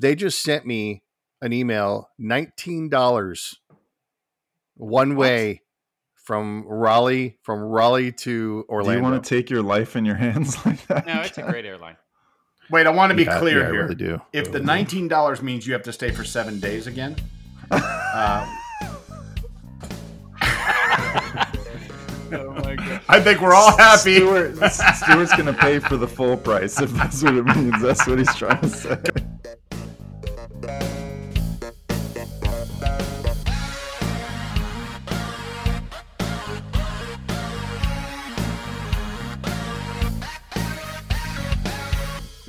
They just sent me an email, nineteen dollars one way from Raleigh, from Raleigh to Orlando. Do you want to take your life in your hands like that? No, it's a great airline. Wait, I want to be Yeah, clear yeah, I here. really do. If the nineteen dollars means you have to stay for seven days again, uh, Oh my god. I think we're all happy. Stuart, Stuart's gonna pay for the full price if that's what it means. That's what he's trying to say.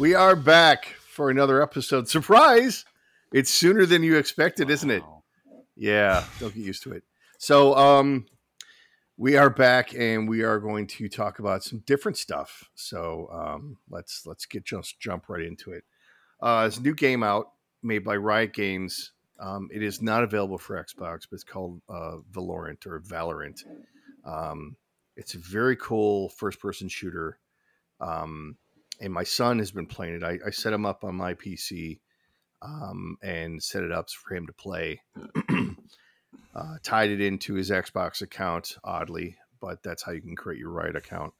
We are back for another episode. Surprise! It's sooner than you expected, isn't it? Yeah, don't get used to it. So, um, we are back, and we are going to talk about some different stuff. So, um, let's let's get just jump right into it. Uh, it's a new game out made by Riot Games. Um, it is not available for Xbox, but it's called uh, Valorant or Valorant. Um, it's a very cool first-person shooter. Um, and my son has been playing it. I, I set him up on my PC um, and set it up for him to play. uh, tied it into his Xbox account, oddly, but that's how you can create your Riot account.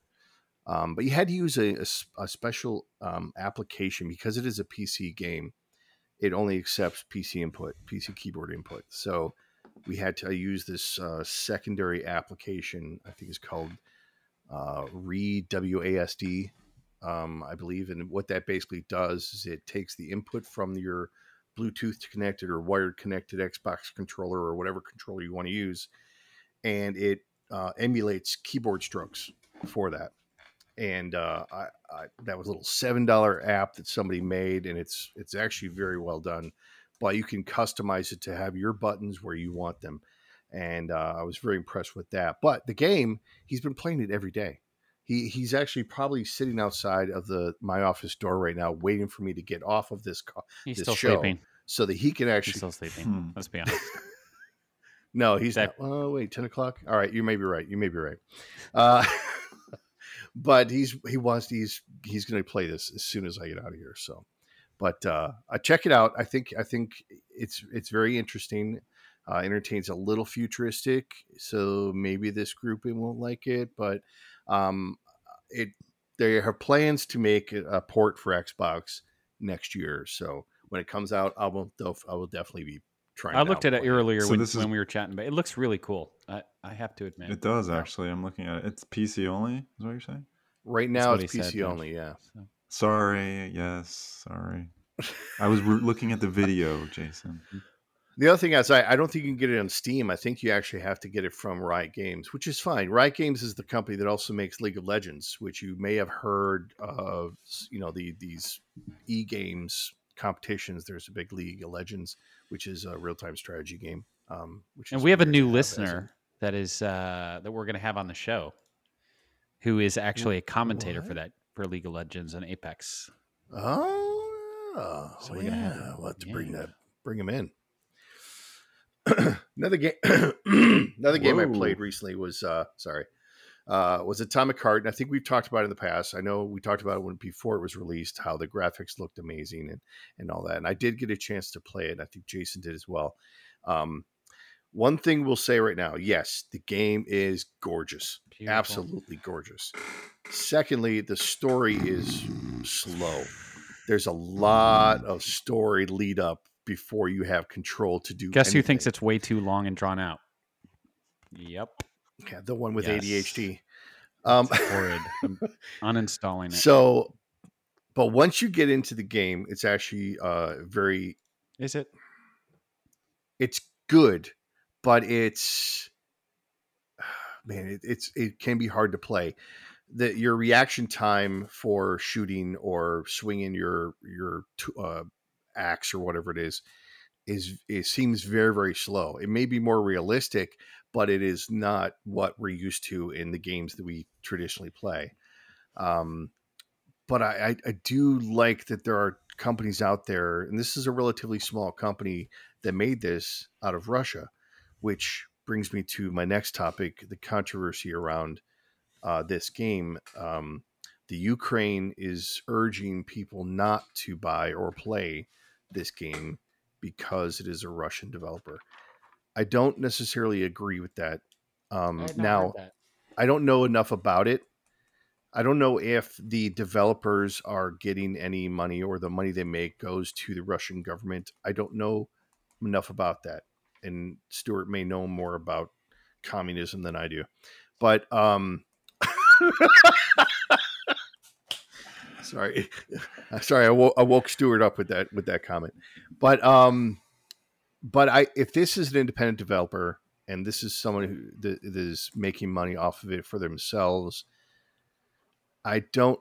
Um, but you had to use a special um, application because it is a PC game. It only accepts PC input, PC keyboard input. So we had to use this uh, secondary application. I think it's called uh, reWASD um, I believe. And what that basically does is it takes the input from your Bluetooth connected or wired connected Xbox controller or whatever controller you want to use, and it uh, emulates keyboard strokes for that. And uh, I, I, that was a little seven dollar app that somebody made, and it's it's actually very well done. But you can customize it to have your buttons where you want them, and uh, I was very impressed with that. But the game, he's been playing it every day he he's actually probably sitting outside of the my office door right now, waiting for me to get off of this call He's This still show. sleeping. so that he can He's actually. still sleeping. Hmm. Let's be honest. no, he's That- not. Oh wait, ten o'clock. All right, you may be right. You may be right. Uh, but he's he wants he's he's going to play this as soon as I get out of here. So, but uh, I check it out. I think I think it's it's very interesting. Uh, entertains a little futuristic, so maybe this grouping won't like it, but um, it they have plans to make a port for Xbox next year. So when it comes out, I will I will definitely be trying. I looked out at it earlier So when, this is- when we were chatting, but it looks really cool. I, I have to admit. It does actually. I'm looking at it. It's PC only. Is what you're saying? Right now, what it's PC said, only. Yeah. So- Sorry. Yes. Sorry. I was re- looking at the video, Jason. Mm-hmm. The other thing is, I, I don't think you can get it on Steam. I think you actually have to get it from Riot Games, which is fine. Riot Games is the company that also makes League of Legends, which you may have heard of. You know, the these e games competitions. There's a big League of Legends, which is a real time strategy game. Um, which and we have a new to as a- listener that is uh, that we're going to have on the show, who is actually a commentator for that for League of Legends and Apex. Oh, So we're gonna have yeah. We'll have to bring that, bring him in. another game, another game I played recently was uh, sorry, uh, was Atomic Heart, and I think we've talked about it in the past. I know we talked about it when before it was released, how the graphics looked amazing and and all that. And I did get a chance to play it. I think Jason did as well. Um, one thing we'll say right now, yes, the game is gorgeous, Beautiful. absolutely gorgeous. Secondly, the story is slow. There's a lot of story lead up before you have control to do. Guess who thinks it's way too long and drawn out? Yep. yeah, the one with Yes. ADHD? Um, horrid. I'm uninstalling it. so, but once you get into the game, it's actually uh, very. Is it? It's good, but it's man, it, it's it can be hard to play. The your reaction time for shooting or swinging your your uh, axe or whatever it is is it seems very very slow. It may be more realistic, but it is not what we're used to in the games that we traditionally play. Um, but I, I, I do like that there are companies out there, and this is a relatively small company that made this out of Russia, which brings me to my next topic: the controversy around uh, this game. Um, the Ukraine is urging people not to buy or play this game because it is a Russian developer. I don't necessarily agree with that. Um, now, I don't know enough about it. I don't know if the developers are getting any money or the money they make goes to the Russian government. I don't know enough about that. And Stuart may know more about communism than I do. But um sorry. Sorry, I, wo- I woke Stewart up with that with that comment. But um but I if this is an independent developer and this is someone who that is making money off of it for themselves, I don't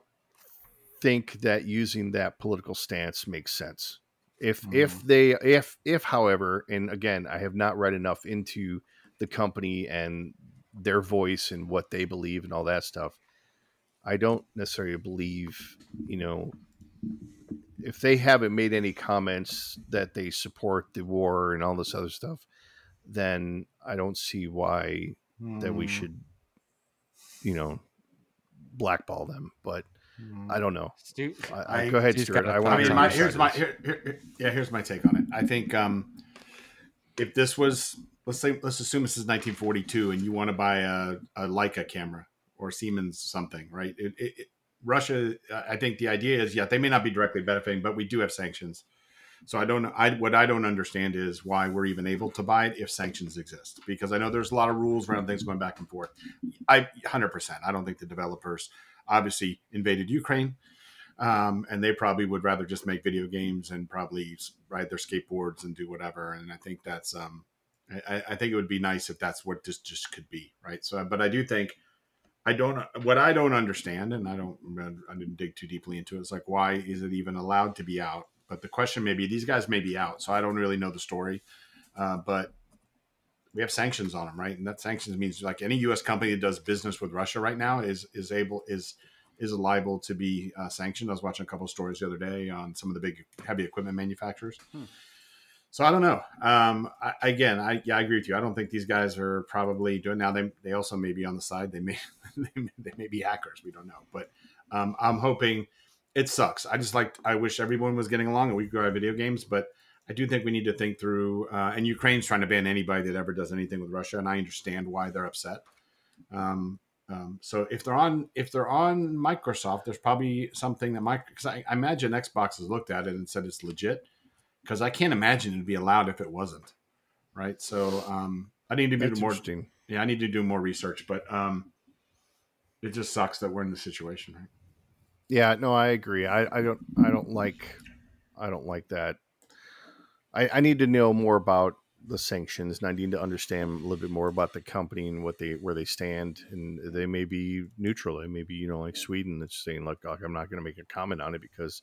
think that using that political stance makes sense. If if they if if however, and again, I have not read enough into the company and their voice and what they believe and all that stuff. I don't necessarily believe, you know, if they haven't made any comments that they support the war and all this other stuff, then I don't see why that we Hmm. should, you know, blackball them. But Hmm. I don't know. Stu, I, I, I- go ahead, Stu's Stuart. got a I thought want I mean, on my, here's my here, here, here- yeah. Here's my take on it. I think um, if this was let's say let's assume this is 1942 and you want to buy a, a Leica camera or Siemens something, right? It, it, it, Russia, I think the idea is yeah, they may not be directly benefiting, but we do have sanctions. So I don't. I what I don't understand is why we're even able to buy it if sanctions exist. Because I know there's a lot of rules around things going back and forth. I 100. percent I don't think the developers obviously invaded Ukraine, um, and they probably would rather just make video games and probably ride their skateboards and do whatever. And I think that's. Um, I- I think it would be nice if that's what this just could be, right? So, but I do think. I don't. What I don't understand, and I don't. I didn't dig too deeply into it. it. Is like, why is it even allowed to be out? But the question may be, these guys may be out, so I don't really know the story. Uh, but we have sanctions on them, right? And that sanctions means like any U.S. company that does business with Russia right now is is able is is liable to be uh, sanctioned. I was watching a couple of stories the other day on some of the big heavy equipment manufacturers. Hmm. So I don't know. Um, I, again, I yeah, I agree with you. I don't think these guys are probably doing now. They they also may be on the side. They may they may, they may be hackers. We don't know. But um, I'm hoping it sucks. I just like I wish everyone was getting along and we could go have video games, but I do think we need to think through. Uh, and Ukraine's trying to ban anybody that ever does anything with Russia, and I understand why they're upset. Um, um, so if they're on if they're on Microsoft, there's probably something that Microsoft. Because I, I imagine Xbox has looked at it and said it's legit. Because I can't imagine it'd be allowed if it wasn't, right? So um, I need to do That's more. Yeah, I need to do more research, but um, it just sucks that we're in this situation, right? Yeah, no, I agree. I, I don't I don't like I don't like that. I, I need to know more about the sanctions and I need to understand a little bit more about the company and what they where they stand and they may be neutral. They may be, you know, like Sweden that's saying, look, I'm not gonna make a comment on it because,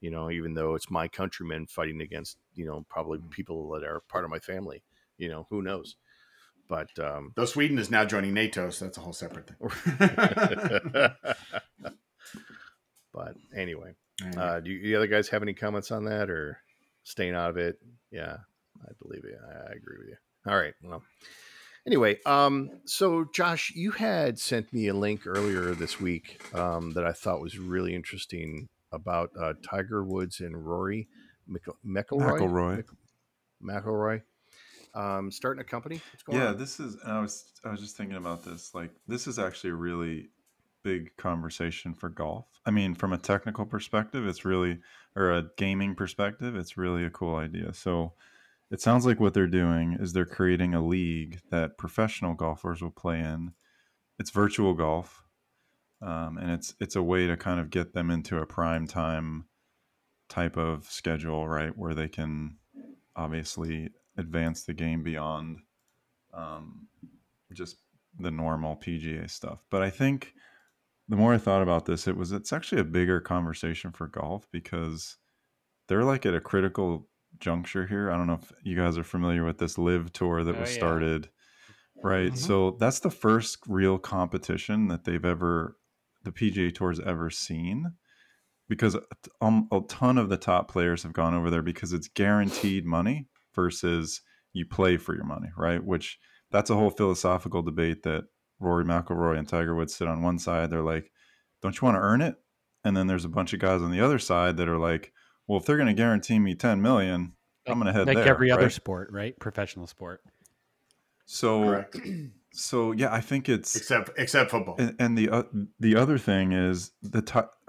you know, even though it's my countrymen fighting against, you know, probably people that are part of my family, you know, who knows. But um Though Sweden is now joining NATO, so that's a whole separate thing. but anyway. Uh, do you, the other guys have any comments on that or staying out of it? Yeah, I believe you. I, I agree with you. All right. Well, anyway, um, so Josh, you had sent me a link earlier this week um, that I thought was really interesting about uh, Tiger Woods and Rory Mc- McIlroy. McIlroy. Mc- McIlroy. Um, starting a company. Yeah, on? this is. And I was I was just thinking about this. Like, this is actually a really big conversation for golf. I mean, from a technical perspective, it's really, or a gaming perspective, it's really a cool idea. So, it sounds like what they're doing is they're creating a league that professional golfers will play in. It's virtual golf, um, and it's it's a way to kind of get them into a prime time type of schedule, right, where they can obviously advance the game beyond um, just the normal PGA stuff. But I think the more I thought about this, it was it's actually a bigger conversation for golf because they're like at a critical juncture here. I don't know if you guys are familiar with this LIV tour that Oh, was yeah. started. Right. Mhm. So that's the first real competition that they've ever the PGA Tour's ever seen because a, t- um, a ton of the top players have gone over there because it's guaranteed money versus you play for your money, right? Which that's a whole philosophical debate that Rory McIlroy and Tiger Woods sit on one side. They're like, "Don't you want to earn it?" And then there's a bunch of guys on the other side that are like, well, if they're going to guarantee me 10 million, I'm going to head like there. every other sport, right? Professional sport. So, Correct. so yeah, I think it's Except except football. and, and the uh, the other thing is the ti-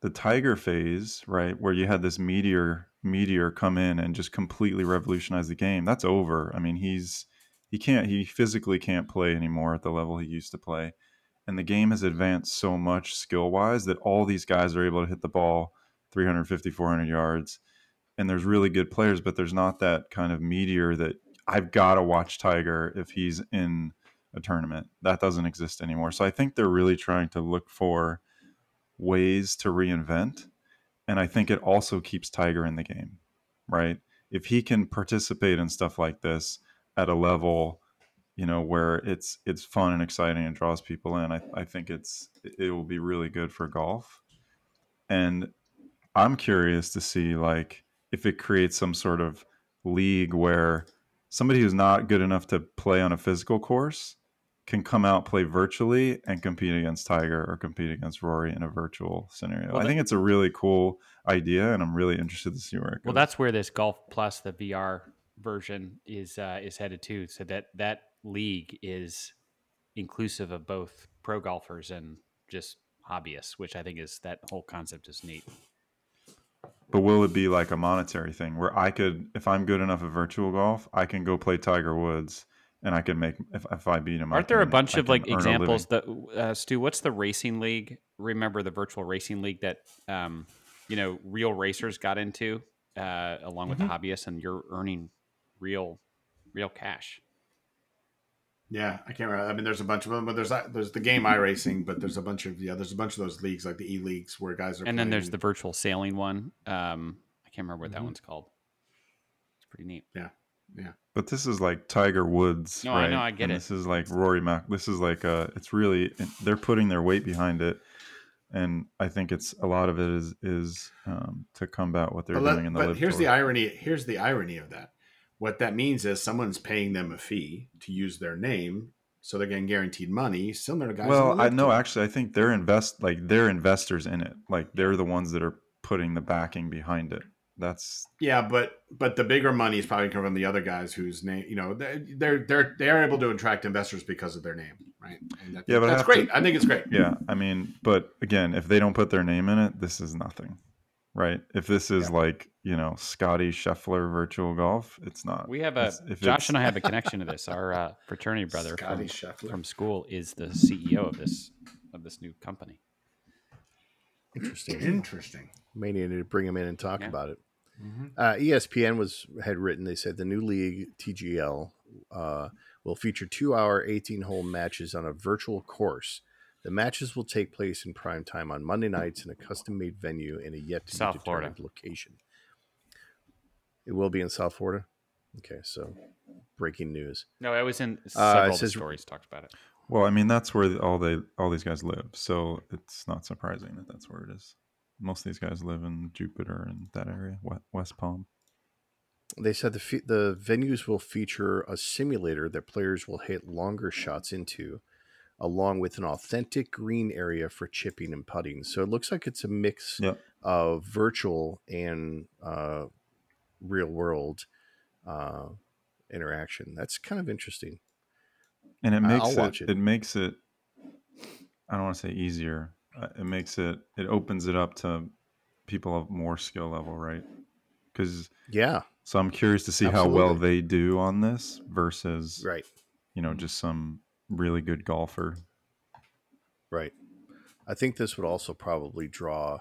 the tiger phase, right, where you had this meteor meteor come in and just completely revolutionize the game. That's over. I mean, he's he can't he physically can't play anymore at the level he used to play. And the game has advanced so much skill wise that all these guys are able to hit the ball 350, 400 yards. And there's really good players, but there's not that kind of meteor that I've got to watch Tiger if he's in a tournament. That doesn't exist anymore. So I think they're really trying to look for ways to reinvent. And I think it also keeps Tiger in the game, right? If he can participate in stuff like this at a level, you know, where it's it's fun and exciting and draws people in, I, I think it's it will be really good for golf. And I'm curious to see like if it creates some sort of league where somebody who's not good enough to play on a physical course can come out play virtually and compete against Tiger or compete against Rory in a virtual scenario. Well, I think it's a really cool idea, and I'm really interested to see where it goes. Well, that's where this Golf Plus, the VR version, is uh, is headed to. So that that league is inclusive of both pro golfers and just hobbyists, which I think is that whole concept is neat. But will it be like a monetary thing where I could, if I'm good enough at virtual golf, I can go play Tiger Woods and I can make if, if I beat him. Aren't there a bunch I of like examples that uh, Stu? What's the racing league? Remember the virtual racing league that um, you know real racers got into uh, along with Mm-hmm. the hobbyists, and you're earning real real cash. Yeah, I can't remember. I mean, there's a bunch of them, but there's there's the game iRacing, but there's a bunch of yeah, there's a bunch of those leagues like the e leagues where guys are. And then there's the virtual sailing one. Um, I can't remember what that Mhm. one's called. It's pretty neat. Yeah, yeah. But this is like Tiger Woods. No, I right? know, I get And it. This is like Rory Mac. This is like uh it's really they're putting their weight behind it, and I think it's a lot of it is is um, to combat what they're But, let- doing in the but here's tour. the irony. Here's the irony of that. What that means is someone's paying them a fee to use their name, so they're getting guaranteed money, similar to guys. well, I know actually, I think they're invest like they're investors in it. Like they're the ones that are putting the backing behind it. That's Yeah, but but the bigger money is probably coming from the other guys whose name you know they're they're they're, able to attract investors because of their name, right? And that, Yeah, but I that's to- great. I think it's great. yeah. I mean, but again, if they don't put their name in it, this is nothing, right? If this is like you know Scottie Scheffler virtual golf, it's not. We have a if Josh and I have a connection to this. Our uh, fraternity brother Scotty from, Scheffler. from school is the CEO of this of this new company. Interesting. Interesting. May need to bring him in and talk Yeah. about it. Mhm. Uh, ESPN was had written. They said the new league TGL uh, will feature two-hour, eighteen-hole matches on a virtual course. The matches will take place in prime time on Monday nights in a custom-made venue in a yet to South be Florida. determined location. It will be in South Florida. Okay, so breaking news. No, it was in Uh, it several of the says- stories talked about it. Well, I mean, that's where all they all these guys live, so it's not surprising that that's where it is. Most of these guys live in Jupiter and that area, West, West Palm. They said the fe- the venues will feature a simulator that players will hit longer shots into, along with an authentic green area for chipping and putting. So it looks like it's a mix Yep. of virtual and uh, real world uh, interaction. That's kind of interesting. and it makes it, watch it it. makes it i don't want to say easier it makes it it opens it up to people of more skill level right because Yeah, so i'm curious to see how well they do on this versus right, you know just some really good golfer right. I think this would also probably draw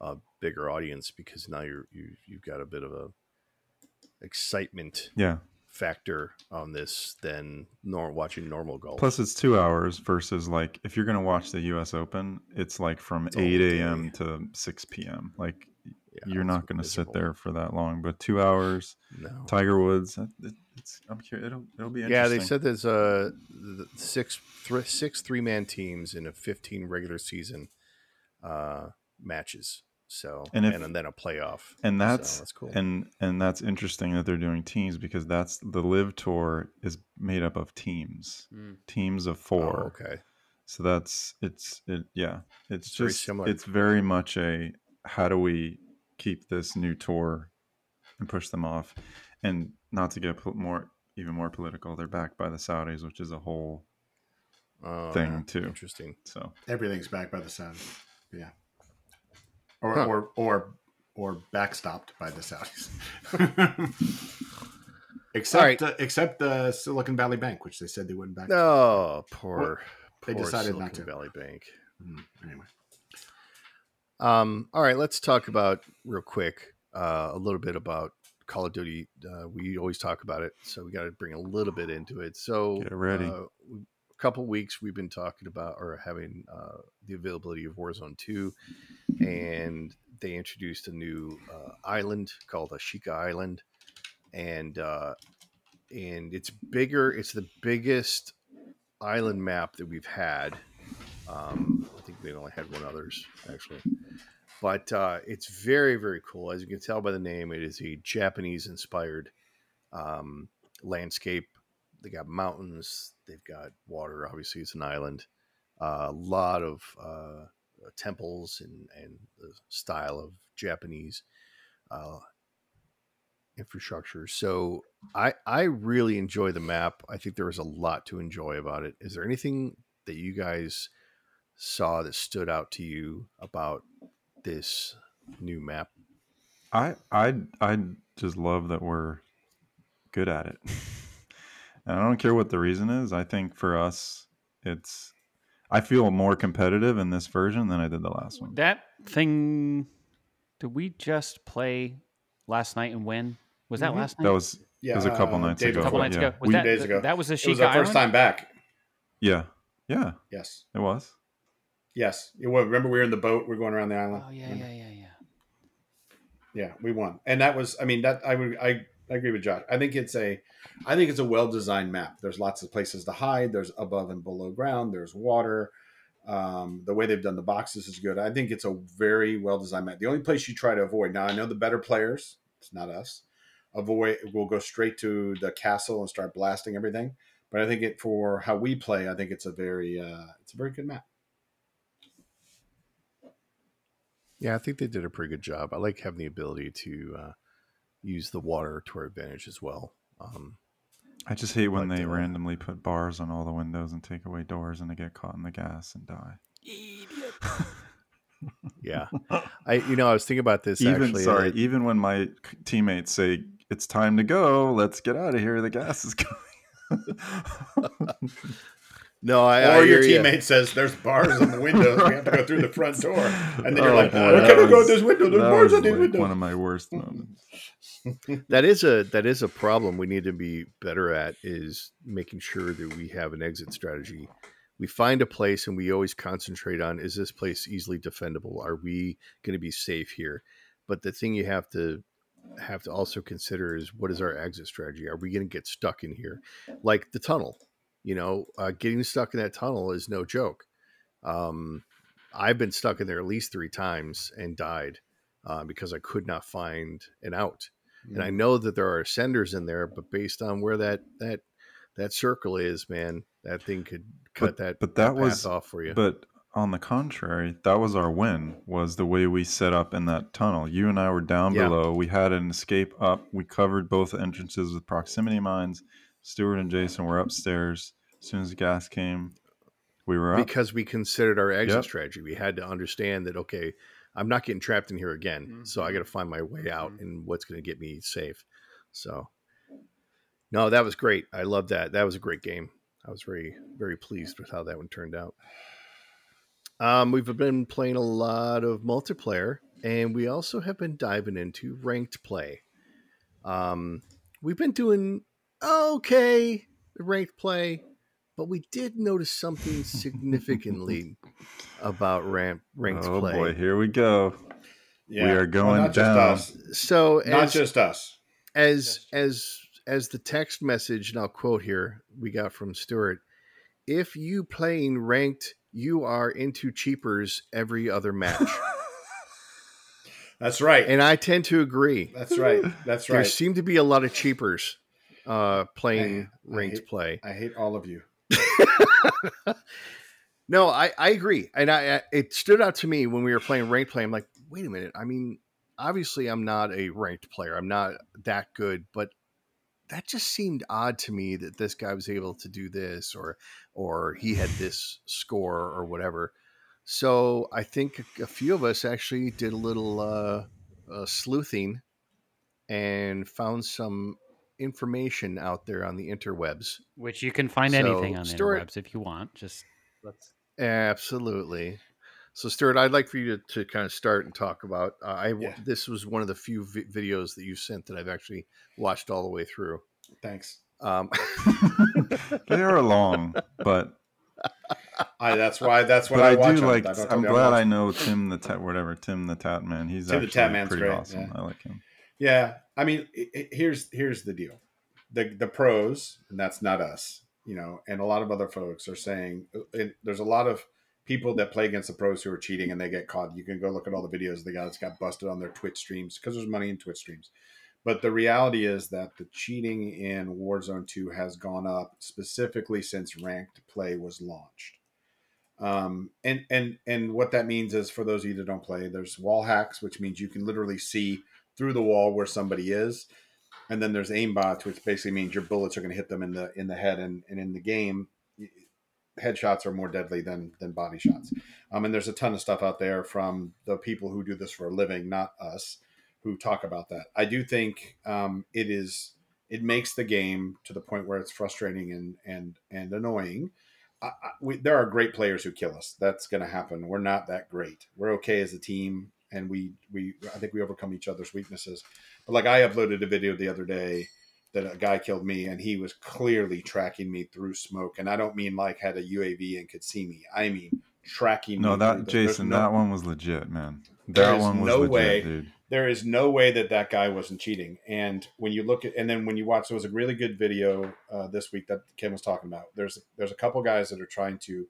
a bigger audience because now you're you you've got a bit of a excitement yeah factor on this than nor watching normal golf. plus it's two hours versus like if you're going to watch the us open it's like from It's 8 a.m to 6 p.m like Yeah, you're not going to sit there for that long but two hours No. tiger woods it, it's i'm curious it'll, it'll be Yeah, they said there's uh, six th- six three man teams in a 15 regular season uh, matches. So And and, then a playoff. and So that's, that's cool. and and that's interesting that they're doing teams because that's the LIV tour is made up of teams Mm. teams of Oh, four okay. so that's it's it yeah it's It's very just similar. it's very much a how do we keep this new tour and push them off. And not to get more even more political, they're backed by the Saudis, which is a whole Oh, thing too. Interesting. So Everything's backed by the Saudis. Yeah. Or Huh. or or or backstopped by the Saudis. except All right. uh, except the Silicon Valley Bank, which they said they wouldn't back. Oh, poor. Well, they decided Silicon not to. Valley Bank. Mm, anyway. Um, all right, let's talk about real quick uh, a little bit about Call of Duty. Uh, we always talk about it, so we got to bring a little bit into it. So, Get ready. Uh, a couple weeks we've been talking about or having uh, the availability of Warzone Two, and they introduced a new uh, island called Ashika Island, and uh, and it's bigger. It's the biggest island map that we've had. Um, I think they only had one others actually, but uh, it's very very cool. As you can tell by the name, it is a Japanese inspired um, landscape. They got mountains. They've got water. Obviously, it's an island. A lot of uh, temples and and the style of Japanese uh, infrastructure. So I I really enjoy the map. I think there was a lot to enjoy about it. Is there anything that you guys saw that stood out to you about this new map? I I I just love that we're good at it. and I don't care what the reason is. I think for us it's I feel more competitive in this version than I did the last one. That thing, did we just play last night and win? Was that Mhm. last night? That was Yeah, it was a couple uh, nights ago. a couple before. nights yeah. ago. Was We- that days ago. That was a It was our first Island? time back. yeah. Yeah, Yes. it was. Yes. It was- remember we were in the boat. We are going around the island. Oh yeah, yeah, yeah, yeah. Yeah, we won, and that was. I mean, that I would. I, I agree with Josh. I think it's a. I think it's a well designed map. There's lots of places to hide. There's above and below ground. There's water. Um, the way they've done the boxes is good. I think it's a very well designed map. The only place you try to avoid now, I know the better players. It's not us. Avoid. We'll go straight to the castle and start blasting everything. But I think it for how we play, I think it's a very. Uh, it's a very good map. Yeah, I think they did a pretty good job. I like having the ability to uh, use the water to our advantage as well. Um, I just hate when But, they uh, randomly put bars on all the windows and take away doors and they get caught in the gas and die. yeah, I you know I was thinking about this even actually. sorry, and even when my teammates say it's time to go, let's get out of here. The gas is coming. No, I, I or your hear ya. teammate says there's bars on the windows. We have to go through the front door, and then you're Oh, like, boy, "We're that gonna go was- this window. There's bars on these like windows." One of my worst moments. that is a that is a problem we need to be better at is making sure that we have an exit strategy we find a place and we always concentrate on is this place easily defendable are we going to be safe here but the thing you have to have to also consider is what is our exit strategy are we going to get stuck in here like the tunnel you know uh, getting stuck in that tunnel is no joke um, i've been stuck in there at least three times and died uh, because i could not find an out and I know that there are ascenders in there, but based on where that that that circle is, man, that thing could cut that but that path was off for you. But on the contrary, that was our win. Was the way we set up in that tunnel. You and I were down Yeah. below. We had an escape up. We covered both entrances with proximity mines. Stuart and Jason were upstairs. As soon as the gas came, we were up. because we considered our exit Yep. strategy, we had to understand that okay, I'm not getting trapped in here again, so I got to find my way out Mhm. and what's going to get me safe. So, no, that was great. I love that. That was a great game. I was very very pleased with how that one turned out. Um, we've been playing a lot of multiplayer, and we also have been diving into ranked play. Um, we've been doing okay ranked play, but we did notice something significantly about ramp ranked oh play. Oh boy, here we go. Yeah. We are going not down. Just us. So Not just us. as as as the text message, and I'll quote here we got from Stuart. If you playing ranked, you are into cheapers every other match, That's right. and I tend to agree. That's right. That's right. There seem to be a lot of cheapers uh, playing I ranked hate- play. I hate all of you. no, I, I agree, and I, I it stood out to me when we were playing ranked play. I'm like, wait a minute. I mean, obviously I'm not a ranked player. I'm not that good, but that just seemed odd to me that this guy was able to do this or or he had this score or whatever. So I think a few of us actually did a little uh, uh, sleuthing and found some information out there on the interwebs. Which you can find So, anything on the Stuart- interwebs if you want. Just let's. Absolutely. So, Stuart, I'd like for you to, to kind of start and talk about. Uh, I Yeah. this was one of the few vi- videos that you sent that I've actually watched all the way through. Thanks. Um, they are long, but I that's why that's what I, I, do on- like. I'm glad watch. I know Tim the Tat, whatever Tim the Tat Man. He's Tim the actually Tat Man's pretty great, awesome. yeah. I like him. Yeah, I mean, here's here's the deal: the the pros, and that's not us, you know, and a lot of other folks are saying it, there's a lot of people that play against the pros who are cheating and they get caught. You can go look at all the videos of the guys got busted on their Twitch streams because there's money in Twitch streams. But the reality is that the cheating in Warzone 2 has gone up specifically since ranked play was launched. Um, and and and what that means is for those of you that don't play, there's wall hacks, which means you can literally see through the wall where somebody is, and then there's aimbots, which basically means your bullets are going to hit them in the in the head. And, and in the game, headshots are more deadly than than body shots. Um, and there's a ton of stuff out there from the people who do this for a living, not us, who talk about that. I do think um, it is it makes the game to the point where it's frustrating and and and annoying. I, I, we, there are great players who kill us. That's going to happen. We're not that great. We're okay as a team, and we we I think we overcome each other's weaknesses. But like I uploaded a video the other day that a guy killed me, and he was clearly tracking me through smoke. And I don't mean like had a UAV and could see me. I mean tracking. No, that Jason, no- that one was legit, man. That one was no legit, way- dude. there is no way that that guy wasn't cheating. And when you look at, and then when you watch, there was a really good video uh, this week that Kim was talking about. There's there's a couple guys that are trying to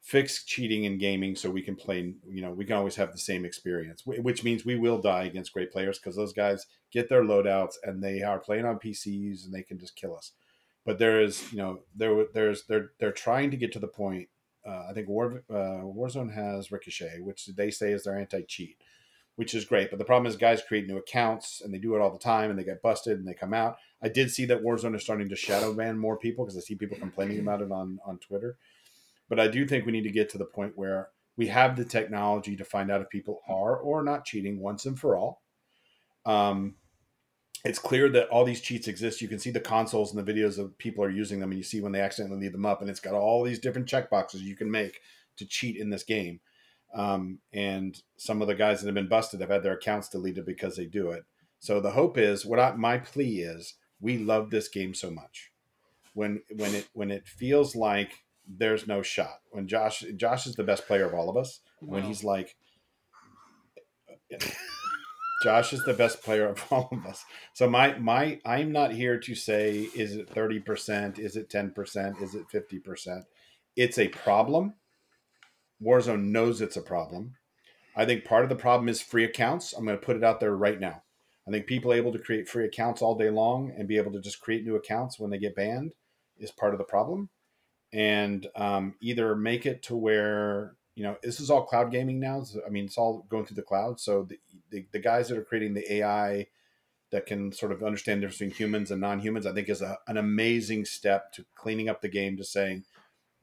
fix cheating in gaming so we can play. You know, we can always have the same experience, which means we will die against great players because those guys get their loadouts and they are playing on PCs and they can just kill us. But there is, you know, there there's they're they're trying to get to the point. Uh, I think War uh, Warzone has Ricochet, which they say is their anti-cheat which is great. But the problem is guys create new accounts and they do it all the time and they get busted and they come out. I did see that Warzone is starting to shadow ban more people because I see people complaining about it on, on Twitter. But I do think we need to get to the point where we have the technology to find out if people are or not cheating once and for all. Um, it's clear that all these cheats exist. You can see the consoles and the videos of people are using them, and you see when they accidentally leave them up, and it's got all these different checkboxes you can make to cheat in this game. Um, and some of the guys that have been busted have had their accounts deleted because they do it. So the hope is what I, my plea is we love this game so much when when it when it feels like there's no shot when Josh Josh is the best player of all of us when he's like Josh is the best player of all of us. So my my I'm not here to say is it 30%, is it 10%, is it 50%. It's a problem. Warzone knows it's a problem. I think part of the problem is free accounts. I'm going to put it out there right now. I think people able to create free accounts all day long and be able to just create new accounts when they get banned is part of the problem. And um, either make it to where you know this is all cloud gaming now. I mean, it's all going through the cloud. So the, the the guys that are creating the AI that can sort of understand the difference between humans and non-humans, I think is a, an amazing step to cleaning up the game. To saying,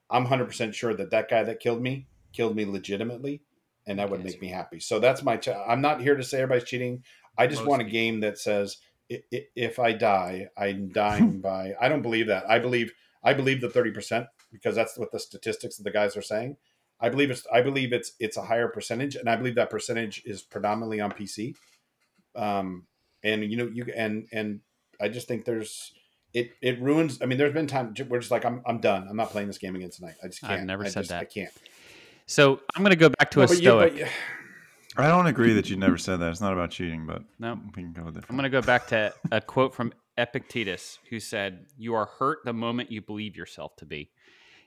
I'm 100% sure that that guy that killed me killed me legitimately, and that would Yes. make me happy. So that's my. Ch- I'm not here to say everybody's cheating. I just Most want a game that says i- i- if I die, I'm dying by. I don't believe that. I believe I believe the 30 percent because that's what the statistics of the guys are saying. I believe it's I believe it's it's a higher percentage, and I believe that percentage is predominantly on PC. Um, and you know you and and I just think there's it it ruins. I mean, there's been time we're just like I'm I'm done. I'm not playing this game again tonight. I just can't. I've never I said just- that. I can't. So I'm going to go back to No, a but you- stoic. but you- I don't agree that you never said that. It's not about cheating, but No. we can go with different. I'm going to go back to a quote from Epictetus, who said, You are hurt the moment you believe yourself to be.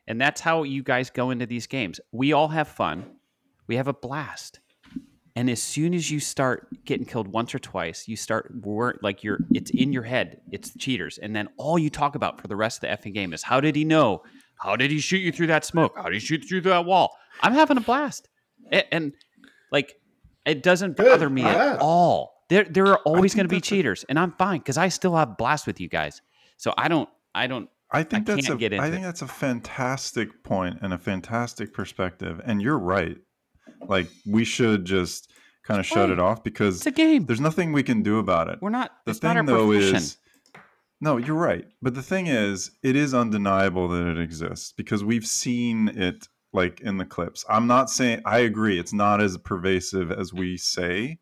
And that's how you guys go into these games. We all have fun, we have a blast. And as soon as you start getting killed once or twice, you start like you're it's in your head. It's cheaters. And then all you talk about for the rest of the effing game is how did he know? How did he shoot you through that smoke? How did he shoot through that wall? I'm having a blast. A- and like It doesn't Good. bother me at all. There there are always going to be cheaters, and I'm fine because I still have blast with you guys. So I don't I don't I think I that's can't a get into I think it. that's a fantastic point and a fantastic perspective. And you're right. Like we should just kind of shut it off because it's a game. there's nothing we can do about it. We're not. the it's not our thing though profession. is no you're right but the thing is it is undeniable that it exists because we've seen it like in the clips i'm not saying i agree it's not as pervasive as we say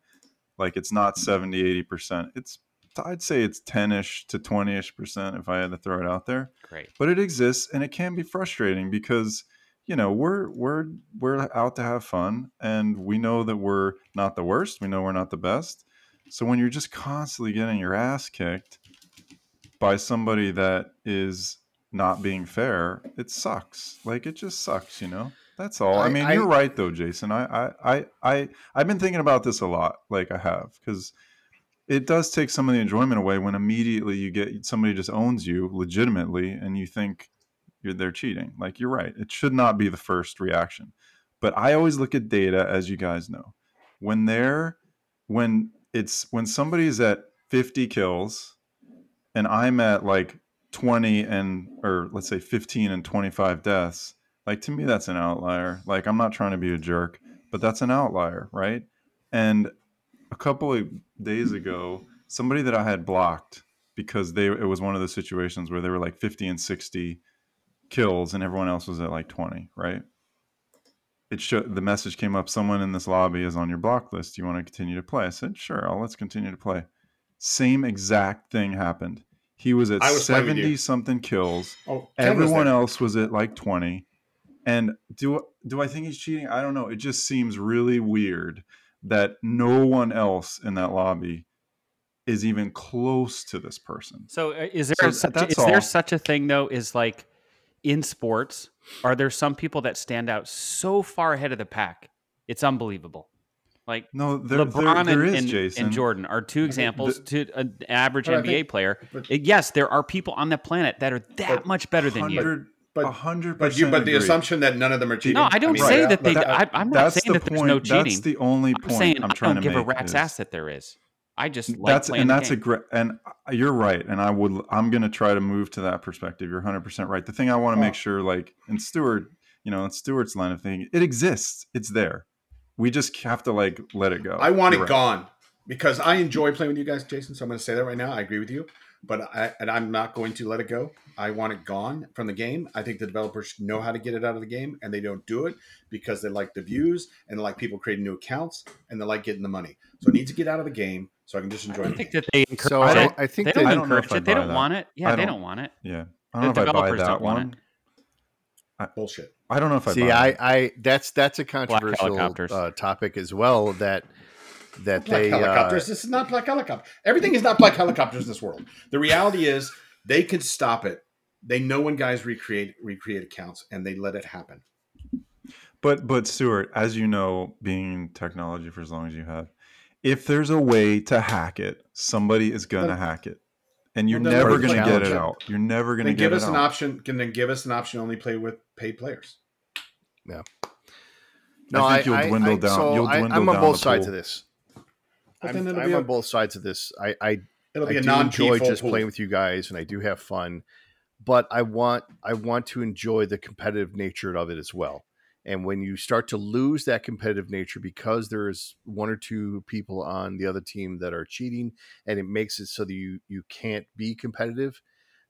like it's not 70 80% it's i'd say it's 10ish to 20ish percent if i had to throw it out there. Great. but it exists and it can be frustrating because you know we're we're we're out to have fun and we know that we're not the worst we know we're not the best. So when you're just constantly getting your ass kicked by somebody that is not being fair it sucks. Like it just sucks you know that's all i, I- mean I- you're right though jason I, I i i i've been thinking about this a lot like i have because it does take some of the enjoyment away when immediately you get somebody just owns you legitimately and you think you're they're cheating. Like you're right. It should not be the first reaction. But I always look at data as you guys know. When they're when it's when somebody's at 50 kills and I'm at like 20 and or let's say 15 and 25 deaths, like to me that's an outlier. Like I'm not trying to be a jerk, but that's an outlier, right? And a couple of days ago, somebody that I had blocked because they it was one of those situations where they were like 50 and 60 kills and everyone else was at like 20, right? It showed the message came up someone in this lobby is on your block list. Do you want to continue to play? I said, "Sure, I'll let's continue to play." Same exact thing happened. He was at was playing with you. 70 something kills. Oh, Ken was Everyone there. else was at like 20. And do do I think he's cheating? I don't know. It just seems really weird that no one else in that lobby is even close to this person. So uh, is there So such, that's is there such a thing though? Is like in sports, are there some people that stand out so far ahead of the pack? It's unbelievable. Like No, there, LeBron there, there and, is, and, Jason. and Jordan are two examples to an average NBA think- player. but- yes, there are people on the planet that are that much better than you. 100, But- a hundred But you, percent. but the assumption that none of them are cheating. No, I don't mean, say yeah, that they. but I, I'm not saying the that there's point. no cheating. That's the only point I'm point saying I'm I trying don't to give a rat's is- ass that there is. I just like that's and the that's a great and uh, you're right and i would i'm going to try to move to that perspective you're 100% right the thing i want to Oh. make sure like in stewart you know in stewart's line of thinking it exists it's there we just have to like let it go I want You're it right. gone because I enjoy playing with you guys, Jason. So I'm going to say that right now. I agree with you, but I, and I'm not going to let it go. I want it gone from the game. I think the developers know how to get it out of the game, and they don't do it because they like the views and they like people creating new accounts and they like getting the money. So it needs to get out of the game so I can just enjoy I think that they encourage So I it. I, I think they that don't don't encourage it. They don't that. want it. Yeah, they don't- don't want it. yeah i don't The know if i buy developers that don't want one Bullshit. i don't know if i see, buy I. I that's that's a controversial uh, topic as well. That that Black they uh, helicopters. this is not black helicopter. Everything is not black helicopters in this world. The reality is they can stop it. They know when guys recreate recreate accounts and they let it happen. But but Stuart, as you know, being in technology for as long as you have, if there's a way to hack it, somebody is gonna Then- hack it, and you're never gonna get it it. out. You're never gonna Then get give it us out. an option. Can then give us an option only play with paid players. Yeah. No, I I think you'll I- dwindle I- down- So you'll I, dwindle I'm on down both sides of this. But I'm, I'm be on both sides of this. I, I it'll I be a do non enjoy just playing with you guys, and I do have fun. But I want I want to enjoy the competitive nature of it as well. And when you start to lose that competitive nature because there is one or two people on the other team that are cheating, and it makes it so that you you can't be competitive,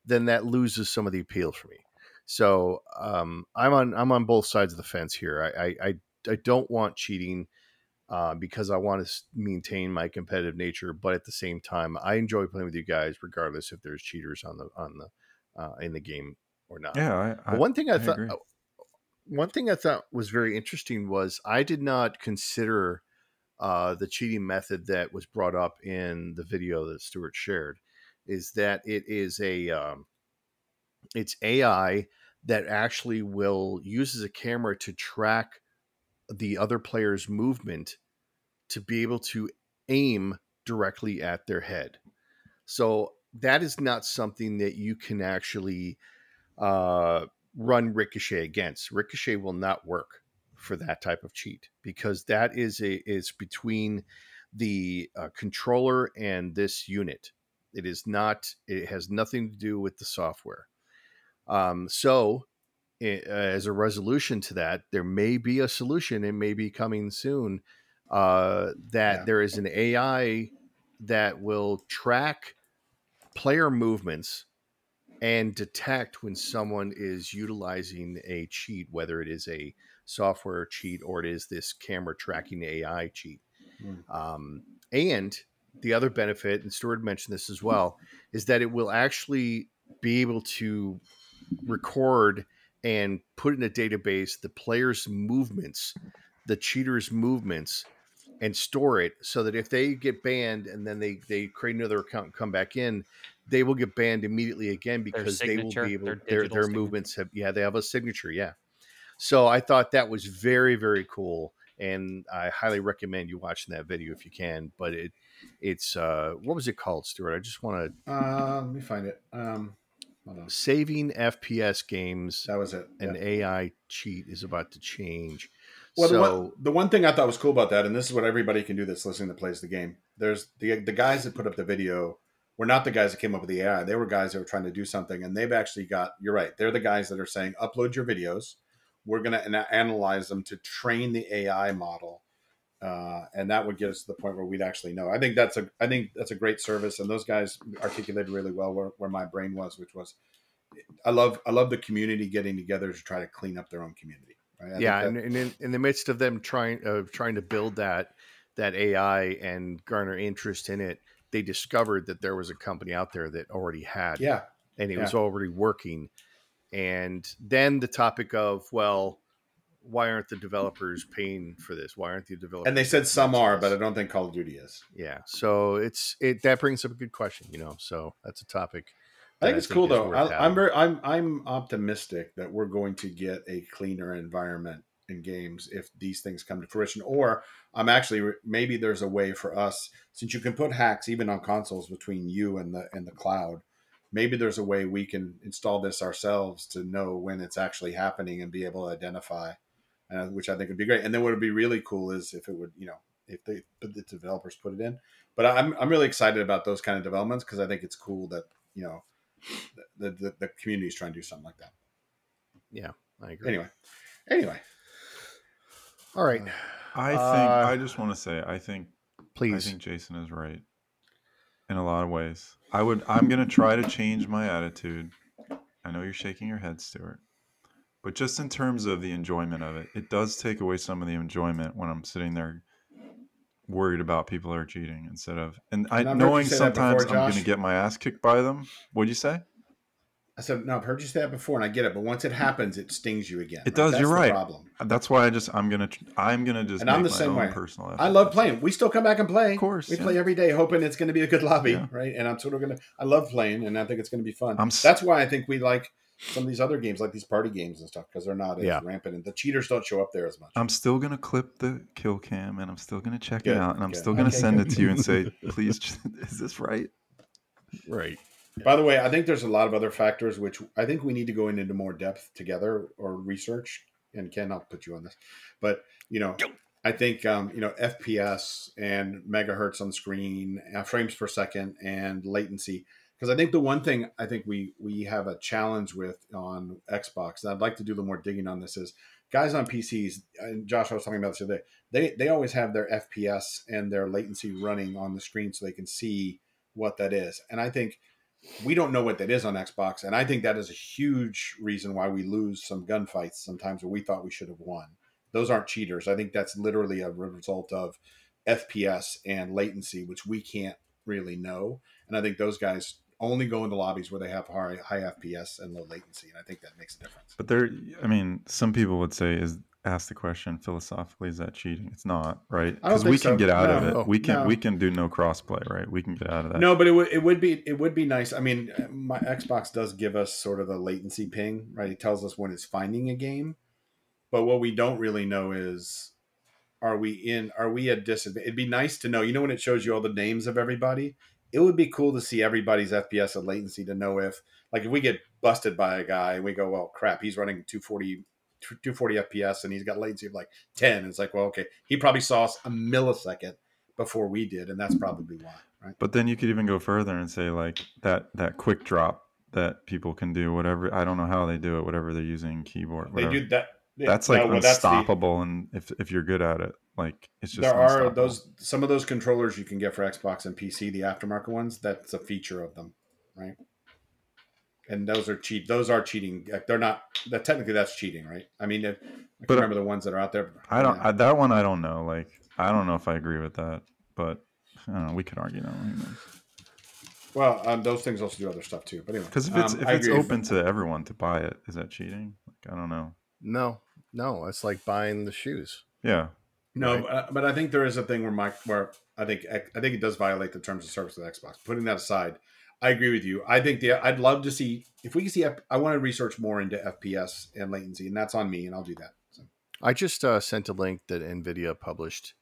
then that loses some of the appeal for me. So um, I'm on I'm on both sides of the fence here. I I, I, I don't want cheating uh, because I want to maintain my competitive nature, but at the same time, I enjoy playing with you guys, regardless if there's cheaters on the on the uh, in the game or not. Yeah, I, I, one thing I, I thought, agree. uh, one thing I thought was very interesting was I did not consider uh, the cheating method that was brought up in the video that Stuart shared. Is that it is a um, it's AI that actually will uses a camera to track the other player's movement to be able to aim directly at their head. So that is not something that you can actually uh, run Ricochet against. Ricochet will not work for that type of cheat because that is a is between the uh, controller and this unit. It is not. It has nothing to do with the software. Um, so, as a resolution to that, there may be a solution. It may be coming soon. Uh, that Yeah. there is an AI that will track player movements and detect when someone is utilizing a cheat, whether it is a software cheat or it is this camera tracking AI cheat. Hmm. Um, and the other benefit, and Stuart mentioned this as well, is that it will actually be able to record and put in a database the player's movements, the cheater's movements, and store it so that if they get banned and then they they create another account and come back in, they will get banned immediately again because they will be able their their their, movements have yeah they have a signature yeah. So I thought that was very very cool and I highly recommend you watching that video if you can. But it it's uh what was it called, Stuart? I just want to Uh, let me find it. Um, hold on. Saving FPS games. That was it. An Yeah. AI cheat is about to change. Well, so the, one, the one thing I thought was cool about that, and this is what everybody can do that's listening that plays the game. There's the the guys that put up the video were not the guys that came up with the AI. They were guys that were trying to do something, and they've actually got. You're right. They're the guys that are saying, upload your videos. We're going to analyze them to train the AI model, uh, and that would get us to the point where we'd actually know. I think that's a I think that's a great service, and those guys articulated really well where, where my brain was, which was. I love I love the community getting together to try to clean up their own community. Right? Yeah, that- and, and in, in the midst of them trying of trying to build that that AI and garner interest in it, they discovered that there was a company out there that already had, yeah, and it yeah. was already working. And then the topic of well, why aren't the developers paying for this? Why aren't the developers? and they said some are, but I don't think Call of Duty is. yeah. So it's it that brings up a good question, you know. So that's a topic. I think it's cool though. I, I'm very, I'm, I'm optimistic that we're going to get a cleaner environment in games if these things come to fruition. Or I'm actually maybe there's a way for us since you can put hacks even on consoles between you and the and the cloud. Maybe there's a way we can install this ourselves to know when it's actually happening and be able to identify, uh, which I think would be great. And then what would be really cool is if it would, you know, if they but the developers put it in. But I'm I'm really excited about those kind of developments because I think it's cool that you know the the, the community is trying to do something like that. Yeah, I agree. Anyway, anyway, all right, I think Uh, I just want to say I think please. I think Jason is right in a lot of ways. I would I'm going to try to change my attitude. I know you're shaking your head, Stuart. But just in terms of the enjoyment of it, it does take away some of the enjoyment when I'm sitting there worried about people are cheating instead of and I And I've heard you knowing sometimes before, I'm going to get my ass kicked by them. What'd you say? I said no. I've heard you say that before, and I get it. But once it happens, it stings you again. It does, That's you're the right. Problem. That's why I just I'm going to I'm going to just And I'm the same way. personal I love playing. We still come back and play. Of course, we yeah. play every day, hoping it's going to be a good lobby, Yeah. right? And I'm sort of going to. I love playing, and I think it's going to be fun. I'm That's why I think we like some of these other games, like these party games and stuff, because they're not as Yeah. rampant, and the cheaters don't show up there as much. I'm still gonna clip the kill cam and I'm still gonna check Good, it out and I'm good. still gonna Okay, send good. it to you and say, please, is this right? right. By the way, I think there's a lot of other factors which I think we need to go into more depth together or research. And Ken, I'll put you on this, but you know, I think um, you know FPS and megahertz on screen, uh, frames per second, and latency. Because I think the one thing I think we we have a challenge with on Xbox, and I'd like to do a little more digging on this is guys on PCs. And Josh, I was talking about this the other day. They they always have their FPS and their latency running on the screen so they can see what that is. And I think we don't know what that is on Xbox, and I think that is a huge reason why we lose some gunfights sometimes where we thought we should have won. Those aren't cheaters. I think that's literally a result of FPS and latency, which we can't really know. And I think those guys only go into lobbies where they have high, high FPS and low latency, and I think that makes a difference. But there, I mean, some people would say, is ask the question philosophically, is that cheating? It's not, right? Because we think can so. get out of it. Oh, we can no. we can do no crossplay, right? We can get out of that. No, but it would it would be it would be nice. I mean, my Xbox does give us sort of a latency ping, right? It tells us when it's finding a game, but what we don't really know is are we in are we at disadvantage? It'd be nice to know. You know when it shows you all the names of everybody, it would be cool to see everybody's FPS and latency to know if like if we get busted by a guy and we go, well, crap, he's running 240 240 FPS and he's got latency of like 10. It's like, well, okay, he probably saw us a millisecond before we did, and that's probably why, right? But then you could even go further and say like that that quick drop that people can do, whatever I don't know how they do it, whatever they're using keyboard. They Whatever. do that. that's like no, well, that's the- unstoppable, and if if you're good at it, like it's just there are those some of those controllers you can get for Xbox and PC, the aftermarket ones. That's a feature of them, right? And those are cheat. Those are cheating. They're not. That technically that's cheating, right? I mean, if, I But- can remember the ones that are out there. I don't Yeah. I, that one. I don't know. Like I don't know if I agree with that, but I don't know. We could argue that one well, um, those things also do other stuff too. But anyway, because if it's um, if I it's agree. open to everyone to buy it, is that cheating? Like I don't know. No, no, it's like buying the shoes. Yeah, No, Right. but, but I think there is a thing where Mike, where I think I think it does violate the terms of service of Xbox. Putting that aside, I agree with you. I think the I'd love to see if we can see. I want to research more into FPS and latency, and that's on me, and I'll do that. So, I just uh, sent a link that NVIDIA published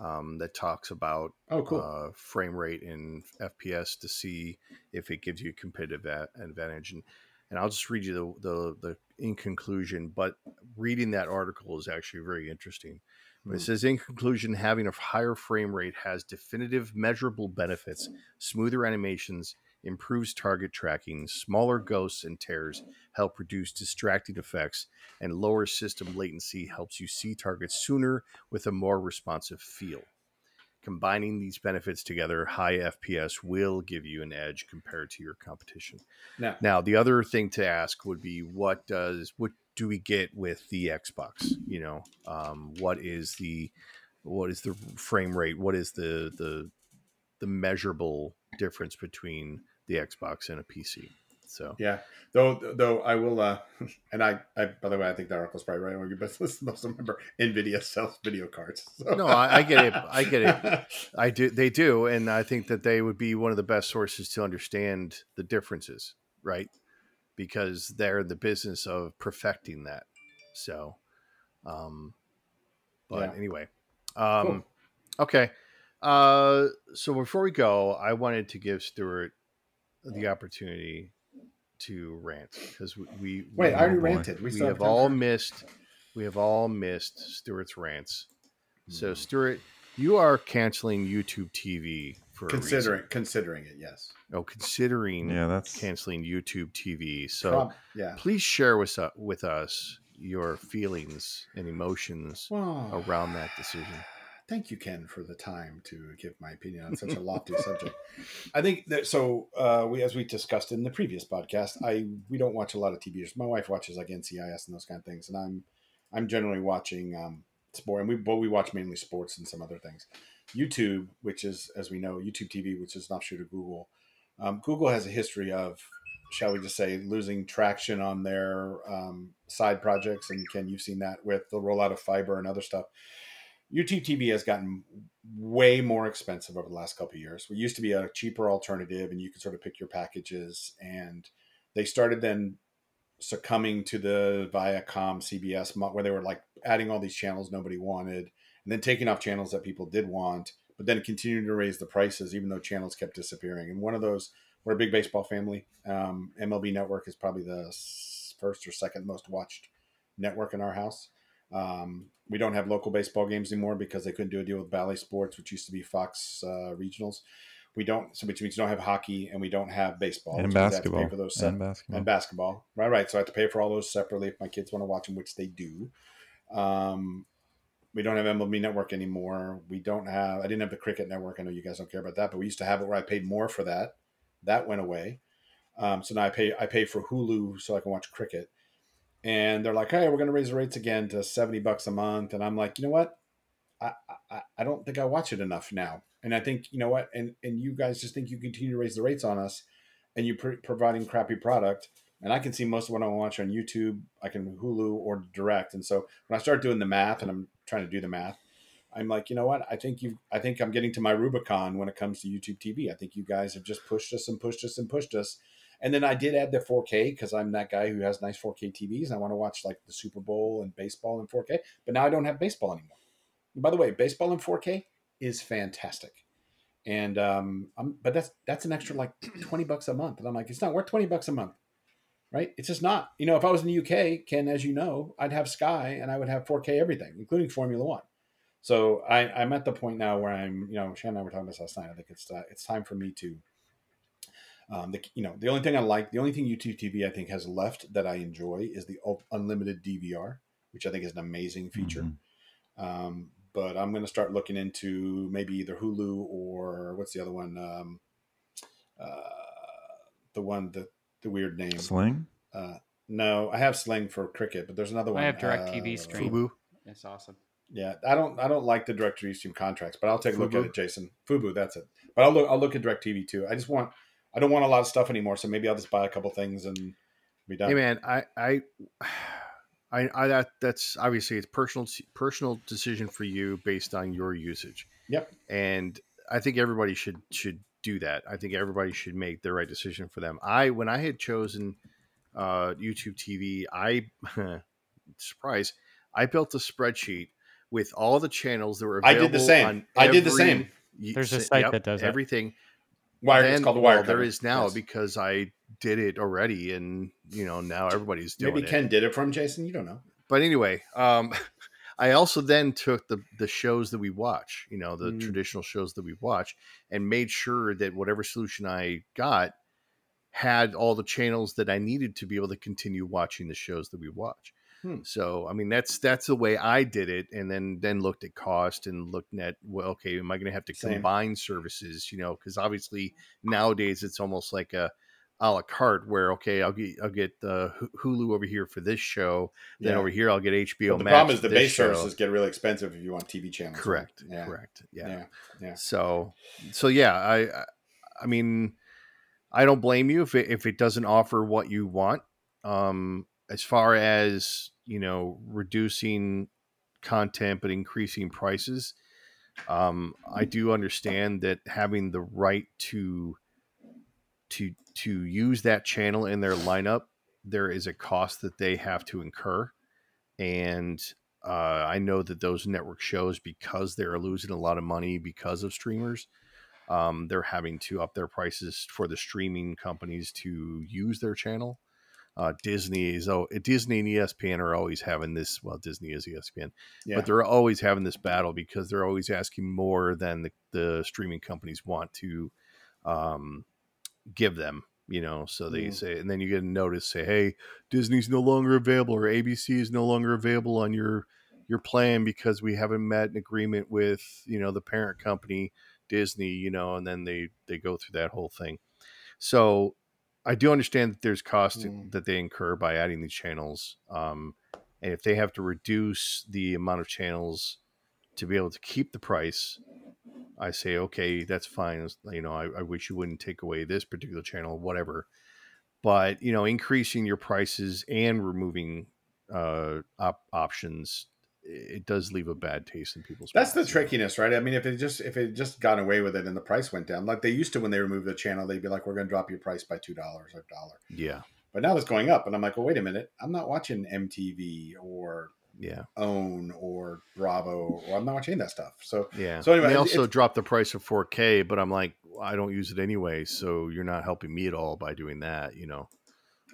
um, that talks about oh, cool. uh, frame rate in FPS to see if it gives you a competitive advantage. And, and I'll just read you the, the, the in conclusion, but reading that article is actually very interesting. It Hmm. says, in conclusion, having a higher frame rate has definitive measurable benefits, smoother animations, improves target tracking, smaller ghosts and tears help reduce distracting effects, and lower system latency helps you see targets sooner with a more responsive feel. Combining these benefits together, high FPS will give you an edge compared to your competition. Now, Now, the other thing to ask would be, what does what do we get with the Xbox? You know, um, what is the what is the frame rate? What is the the the measurable difference between the Xbox and a PC? So yeah. Though, though I will, uh, and I, I, by the way, I think that article's probably right. But let's also remember, Nvidia sells video cards. So. No, I- I get it. I get it. I do. They do, and I think that they would be one of the best sources to understand the differences, right? Because they're in the business of perfecting that. So, um, but Yeah. anyway, um, Cool. okay. Uh, so before we go, I wanted to give Stuart the opportunity to rant because we, we Wait, I already ranted. We, we have all missed we have all missed Stuart's rants. So Hmm. Stuart, you are canceling YouTube TV for considering reason. considering it. Yes. Oh, considering yeah. That's canceling YouTube TV. So Prob- yeah. please share with us, with us your feelings and emotions Well, around that decision. thank you, Ken, for the time to give my opinion on such a lofty subject. I think that so. Uh, we, as we discussed in the previous podcast, I we don't watch a lot of TV. My wife watches like NCIS and those kind of things, and I'm I'm generally watching um, sport, and we but we watch mainly sports and some other things. YouTube, which is as we know, YouTube TV, which is an offshoot of Google. Um, Google has a history of, shall we just say, losing traction on their um, side projects, and Ken, you've seen that with the rollout of fiber and other stuff. YouTube TV has gotten way more expensive over the last couple of years. We used to be a cheaper alternative, and you could sort of pick your packages. And they started then succumbing to the Viacom CBS where they were like adding all these channels nobody wanted, and then taking off channels that people did want, but then continuing to raise the prices even though channels kept disappearing. And one of those, we're a big baseball family. Um, MLB Network is probably the first or second most watched network in our house. Um, we don't have local baseball games anymore because they couldn't do a deal with Bally Sports, which used to be Fox uh, Regionals. We don't, so which means we don't have hockey and we don't have baseball. and means have basketball. Pay for those sep- and basketball. and basketball. Right, right. So I have to pay for all those separately if my kids want to watch them, which they do. Um, we don't have MLB Network anymore. We don't have. I didn't have the Cricket Network. I know you guys don't care about that, but we used to have it where I paid more for that. That went away. Um, so now I pay. I pay for Hulu so I can watch cricket. And they're like, "Hey, we're going to raise the rates again to seventy bucks a month." And I'm like, you know what? I, I I don't think I watch it enough now. And I think you know what? And and you guys just think you continue to raise the rates on us, and you pr- providing crappy product. And I can see most of what I watch on YouTube. I can Hulu or direct. And so when I start doing the math, and I'm trying to do the math, I'm like, you know what? I think you. I think I'm getting to my Rubicon when it comes to YouTube TV. I think you guys have just pushed us and pushed us and pushed us. And then I did add the 4K because I'm that guy who has nice 4K TVs. and I want to watch like the Super Bowl and baseball in 4K. But now I don't have baseball anymore. And by the way, baseball in 4K is fantastic. And um, I'm, but that's that's an extra like 20 bucks a month. And I'm like, it's not worth 20 bucks a month. Right? It's just not. You know, if I was in the UK, Ken, as you know, I'd have Sky and I would have 4K everything, including Formula One. So I, I'm at the point now where I'm, you know, Shannon and I were talking about this last night. I think it's uh, it's time for me to, um, the, you know, the only thing I like, the only thing YouTube TV I think has left that I enjoy is the unlimited DVR, which I think is an amazing feature. Mhm. Um, but I'm going to start looking into maybe either Hulu or what's the other one? Um, uh, the one the the weird name. Sling. Uh, no, I have Sling for cricket, but there's another one. I have DirecTV uh, Stream. Fubo. It's awesome. Yeah, I don't I don't like the DirecTV Stream contracts, but I'll take a look at it, Jason. Fubo, that's it. But I'll look I'll look at Direct TV too. I just want I don't want a lot of stuff anymore, so maybe I'll just buy a couple things and be done. Hey man, I I I, I that that's obviously it's personal personal decision for you based on your usage. Yep. And I think everybody should should do that. I think everybody should make the right decision for them. I when I had chosen uh, YouTube TV, I surprise, I built a spreadsheet with all the channels that were I did the same. on I did the same. There's a site that does that. everything. Wired, it's Then- called the well, there is now Yes. because I did it already, and you know now everybody's doing Maybe it. Maybe Ken did it from Jason. You don't know. But anyway, um, I also then took the the shows that we watch, you know, the Mm. traditional shows that we watch, and made sure that whatever solution I got had all the channels that I needed to be able to continue watching the shows that we watch. Hmm. So I mean that's that's the way I did it, and then then looked at cost and looked at well, okay, am I going to have to Same. combine services? You know, because obviously nowadays it's almost like a a la carte where okay, I'll get I'll get the Hulu over here for this show, then Yeah. over here I'll get HBO the Max. problem is the base show. services get really expensive if you want TV channels. Correct. Yeah. Correct. Yeah. Yeah. Yeah. So, so yeah, I, I- I mean, I don't blame you if it, if it doesn't offer what you want. Um, as far as you know, reducing content but increasing prices. Um, I do understand that having the right to to to use that channel in their lineup, there is a cost that they have to incur, and uh, I know that those network shows because they're losing a lot of money because of streamers. Um, they're having to up their prices for the streaming companies to use their channel. Uh, Disney is oh Disney and ESPN are always having this. Well, Disney is ESPN, Yeah. but they're always having this battle because they're always asking more than the, the streaming companies want to um, give them. You know, so they Mm. say, and then you get a notice say, "Hey, Disney's no longer available, or ABC is no longer available on your your plan because we haven't met an agreement with you know the parent company Disney." You know, and then they they go through that whole thing. So I do understand that there's cost Mm. that they incur by adding these channels. Um, and if they have to reduce the amount of channels to be able to keep the price, I say, okay, that's fine. You know, I, I wish you wouldn't take away this particular channel, whatever. But you know, increasing your prices and removing uh, op- options, it does leave a bad taste in people's. Mouths. That's the trickiness, right? I mean, if it just if it just got away with it and the price went down, like they used to when they removed the channel, they'd be like, "We're going to drop your price by two dollars or a dollar." Yeah, But now it's going up, and I'm like, "Well, wait a minute, I'm not watching MTV or yeah, OWN or Bravo, or I'm not watching that stuff." So yeah. So anyway, they also dropped the price of 4K, but I'm like, I don't use it anyway, so you're not helping me at all by doing that. You know.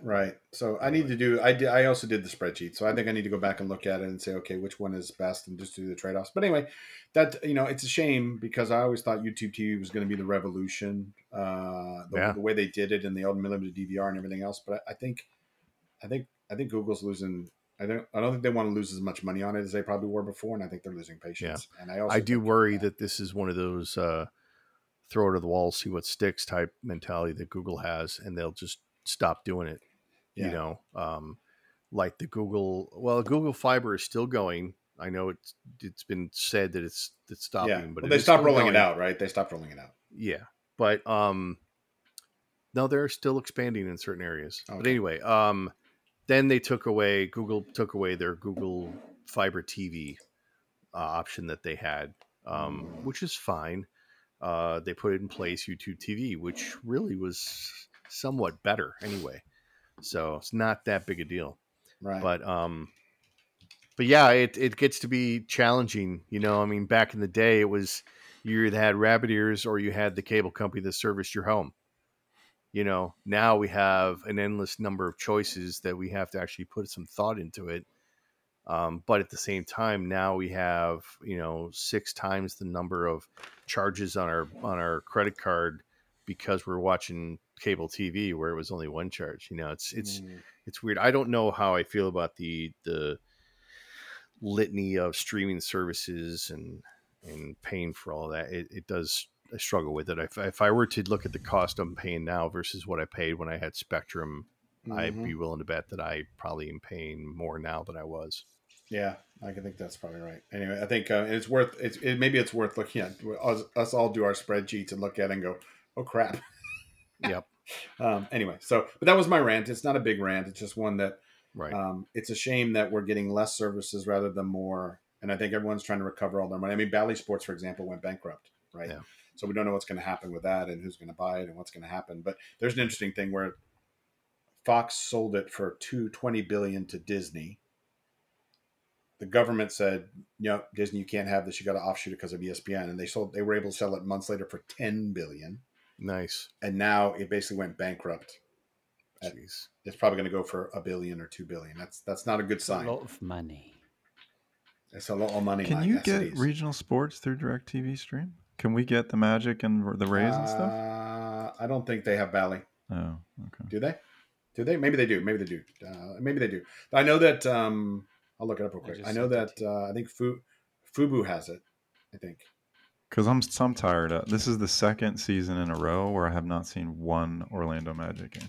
right, so I need to do. I did. I also did the spreadsheet, so I think I need to go back and look at it and say, okay, which one is best, and just do the trade offs. But anyway, that you know, it's a shame because I always thought YouTube TV was going to be the revolution, uh, the, Yeah. the way they did it and the old unlimited DVR and everything else. But I, I think, I think, I think Google's losing. I don't. I don't think they want to lose as much money on it as they probably were before, and I think they're losing patience. And I also I do worry yeah. that this is one of those uh, throw it to the wall, see what sticks type mentality that Google has, and they'll just stop doing it. Yeah. You know, um, like the Google. Well, Google Fiber is still going. I know it's it's been said that it's it's stopping, yeah, but Well, they stopped rolling it out, right? They stopped rolling it out. Yeah, but um, no, they're still expanding in certain areas. But anyway, um, then they took away Google took away their Google Fiber TV uh, option that they had, um, which is fine. Uh, they put it in place YouTube TV, which really was somewhat better anyway. So it's not that big a deal Right. but um but yeah it, it gets to be challenging you know i mean back in the day it was you either had rabbit ears or you had the cable company that serviced your home you know, now we have an endless number of choices that we have to actually put some thought into it. Um, but at the same time, now we have you know six times the number of charges on our on our credit card because we're watching cable TV where it was only one charge. You know, it's it's Mm. it's weird. I don't know how I feel about the the litany of streaming services and and paying for all that. It, it does. I struggle with it. If, if I were to look at the cost I'm paying now versus what I paid when I had Spectrum, I'd Mhm. be willing to bet that I probably am paying more now than I was. Yeah, I can think that's probably right. Anyway, I think uh, it's worth it's it, maybe it's worth looking at. Us, us all do our spreadsheets and look at it and go, oh crap. Yep. Um, anyway, so but that was my rant. It's not a big rant. It's just one that Right. um, it's a shame that we're getting less services rather than more. And I think everyone's trying to recover all their money. I mean, Bally Sports, for example, went bankrupt, right? Yeah. So we don't know what's going to happen with that and who's going to buy it and what's going to happen. But there's an interesting thing where Fox sold it for two twenty billion to Disney. The government said, "No, Disney, you can't have this. You got to offshoot it because of ESPN." And they sold. They were able to sell it months later for ten billion. nice. And now it basically went bankrupt. At- It's probably going to go for a billion or two billion. That's that's not a good sign. A sign. lot of money. It's a lot of money. Can you Yes, get regional sports through Direct TV Stream? Can we get the Magic and the Rays and stuff? Uh, I don't think they have Bally. Oh, okay. Do they? Do they? Maybe they do. Maybe they do. Uh, maybe they do. I know that. Um, I'll look it up real quick. just I know that. Uh, I think Fu, Fubo has it. I think. Because I'm I'm tired of this is the second season in a row where I have not seen one Orlando Magic game,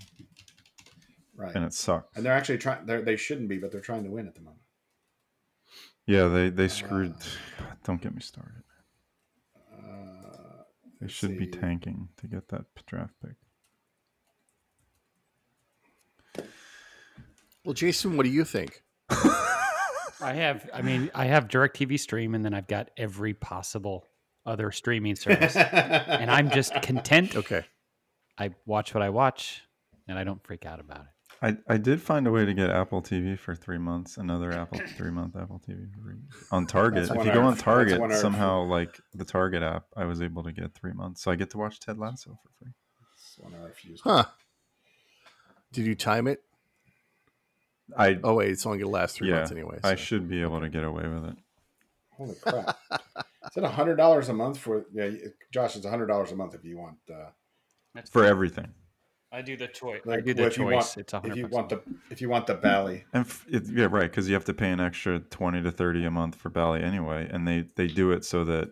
Right. and it sucks. And they're actually trying. They they shouldn't be, but they're trying to win at the moment. Yeah, they they screwed. Uh, don't get me started. They let's should be tanking to get that draft pick. Well, Jason, what do you think? I have, I mean, I have DirecTV Stream, and then I've got every possible other streaming service, and I'm just content. Okay. I watch what I watch, and I don't freak out about it. I, I did find a way to get Apple TV for three months, another Apple three month Apple TV free. on Target. If you go on Target, one hour somehow like the Target app, I was able to get three months, so I get to watch Ted Lasso for free. It's one I refuse. Huh. Did you time it? I Oh wait, it's only gonna last three yeah, months anyway. I should be able to get away with it. Holy crap! Is it hundred dollars a month for? Yeah, Josh, it's hundred dollars a month if you want. Uh, for everything. I do the choice. like, I do the well, if you choice. want, it's a if you want a the if you want the Bally. And f- it, yeah, right, because you have to pay an extra twenty to thirty a month for Bally anyway, and they they do it so that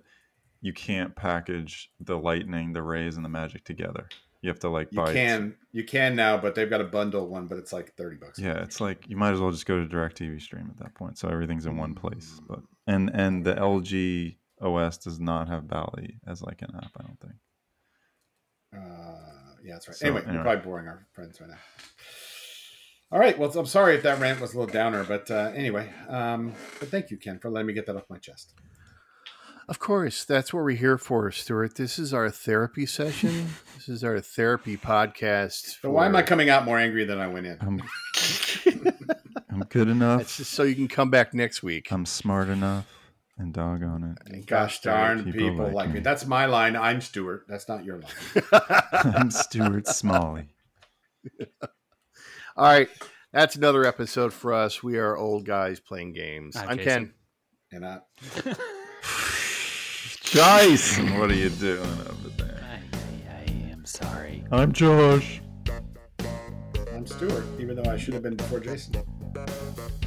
you can't package the Lightning, the Rays, and the Magic together. You have to like buy. You buy. can you can now, but they've got a bundle one, but it's like thirty bucks. Yeah, it's like you might as well just go to DirecTV Stream at that point, so everything's in one place. But and and the LG OS does not have Bally as like an app. I don't think. Uh, yeah, that's right. So, anyway, we're probably boring our friends right now. All right. Well, I'm sorry if that rant was a little downer, but uh, anyway, um, but thank you, Ken, for letting me get that off my chest. Of course, that's what we're here for, Stuart. This is our therapy session. this is our therapy podcast. So why am I coming out more angry than I went in? I'm I'm good enough. It's just so you can come back next week. I'm smart enough, and doggone it, And gosh darn people people, like like me. me. That's my line. I'm Stuart. That's not your line. I'm Stuart Smalley. All right, that's another episode for us. We are old guys playing games. Hi, I'm Jason. And I, Jason, what are you doing over there? I, I, I am sorry. I'm Josh. I'm Stuart, even though I should have been before Jason.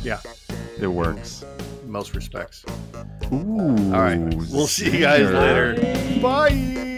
Yeah, It works. most respects. Ooh. All right, we'll see you guys later. Bye.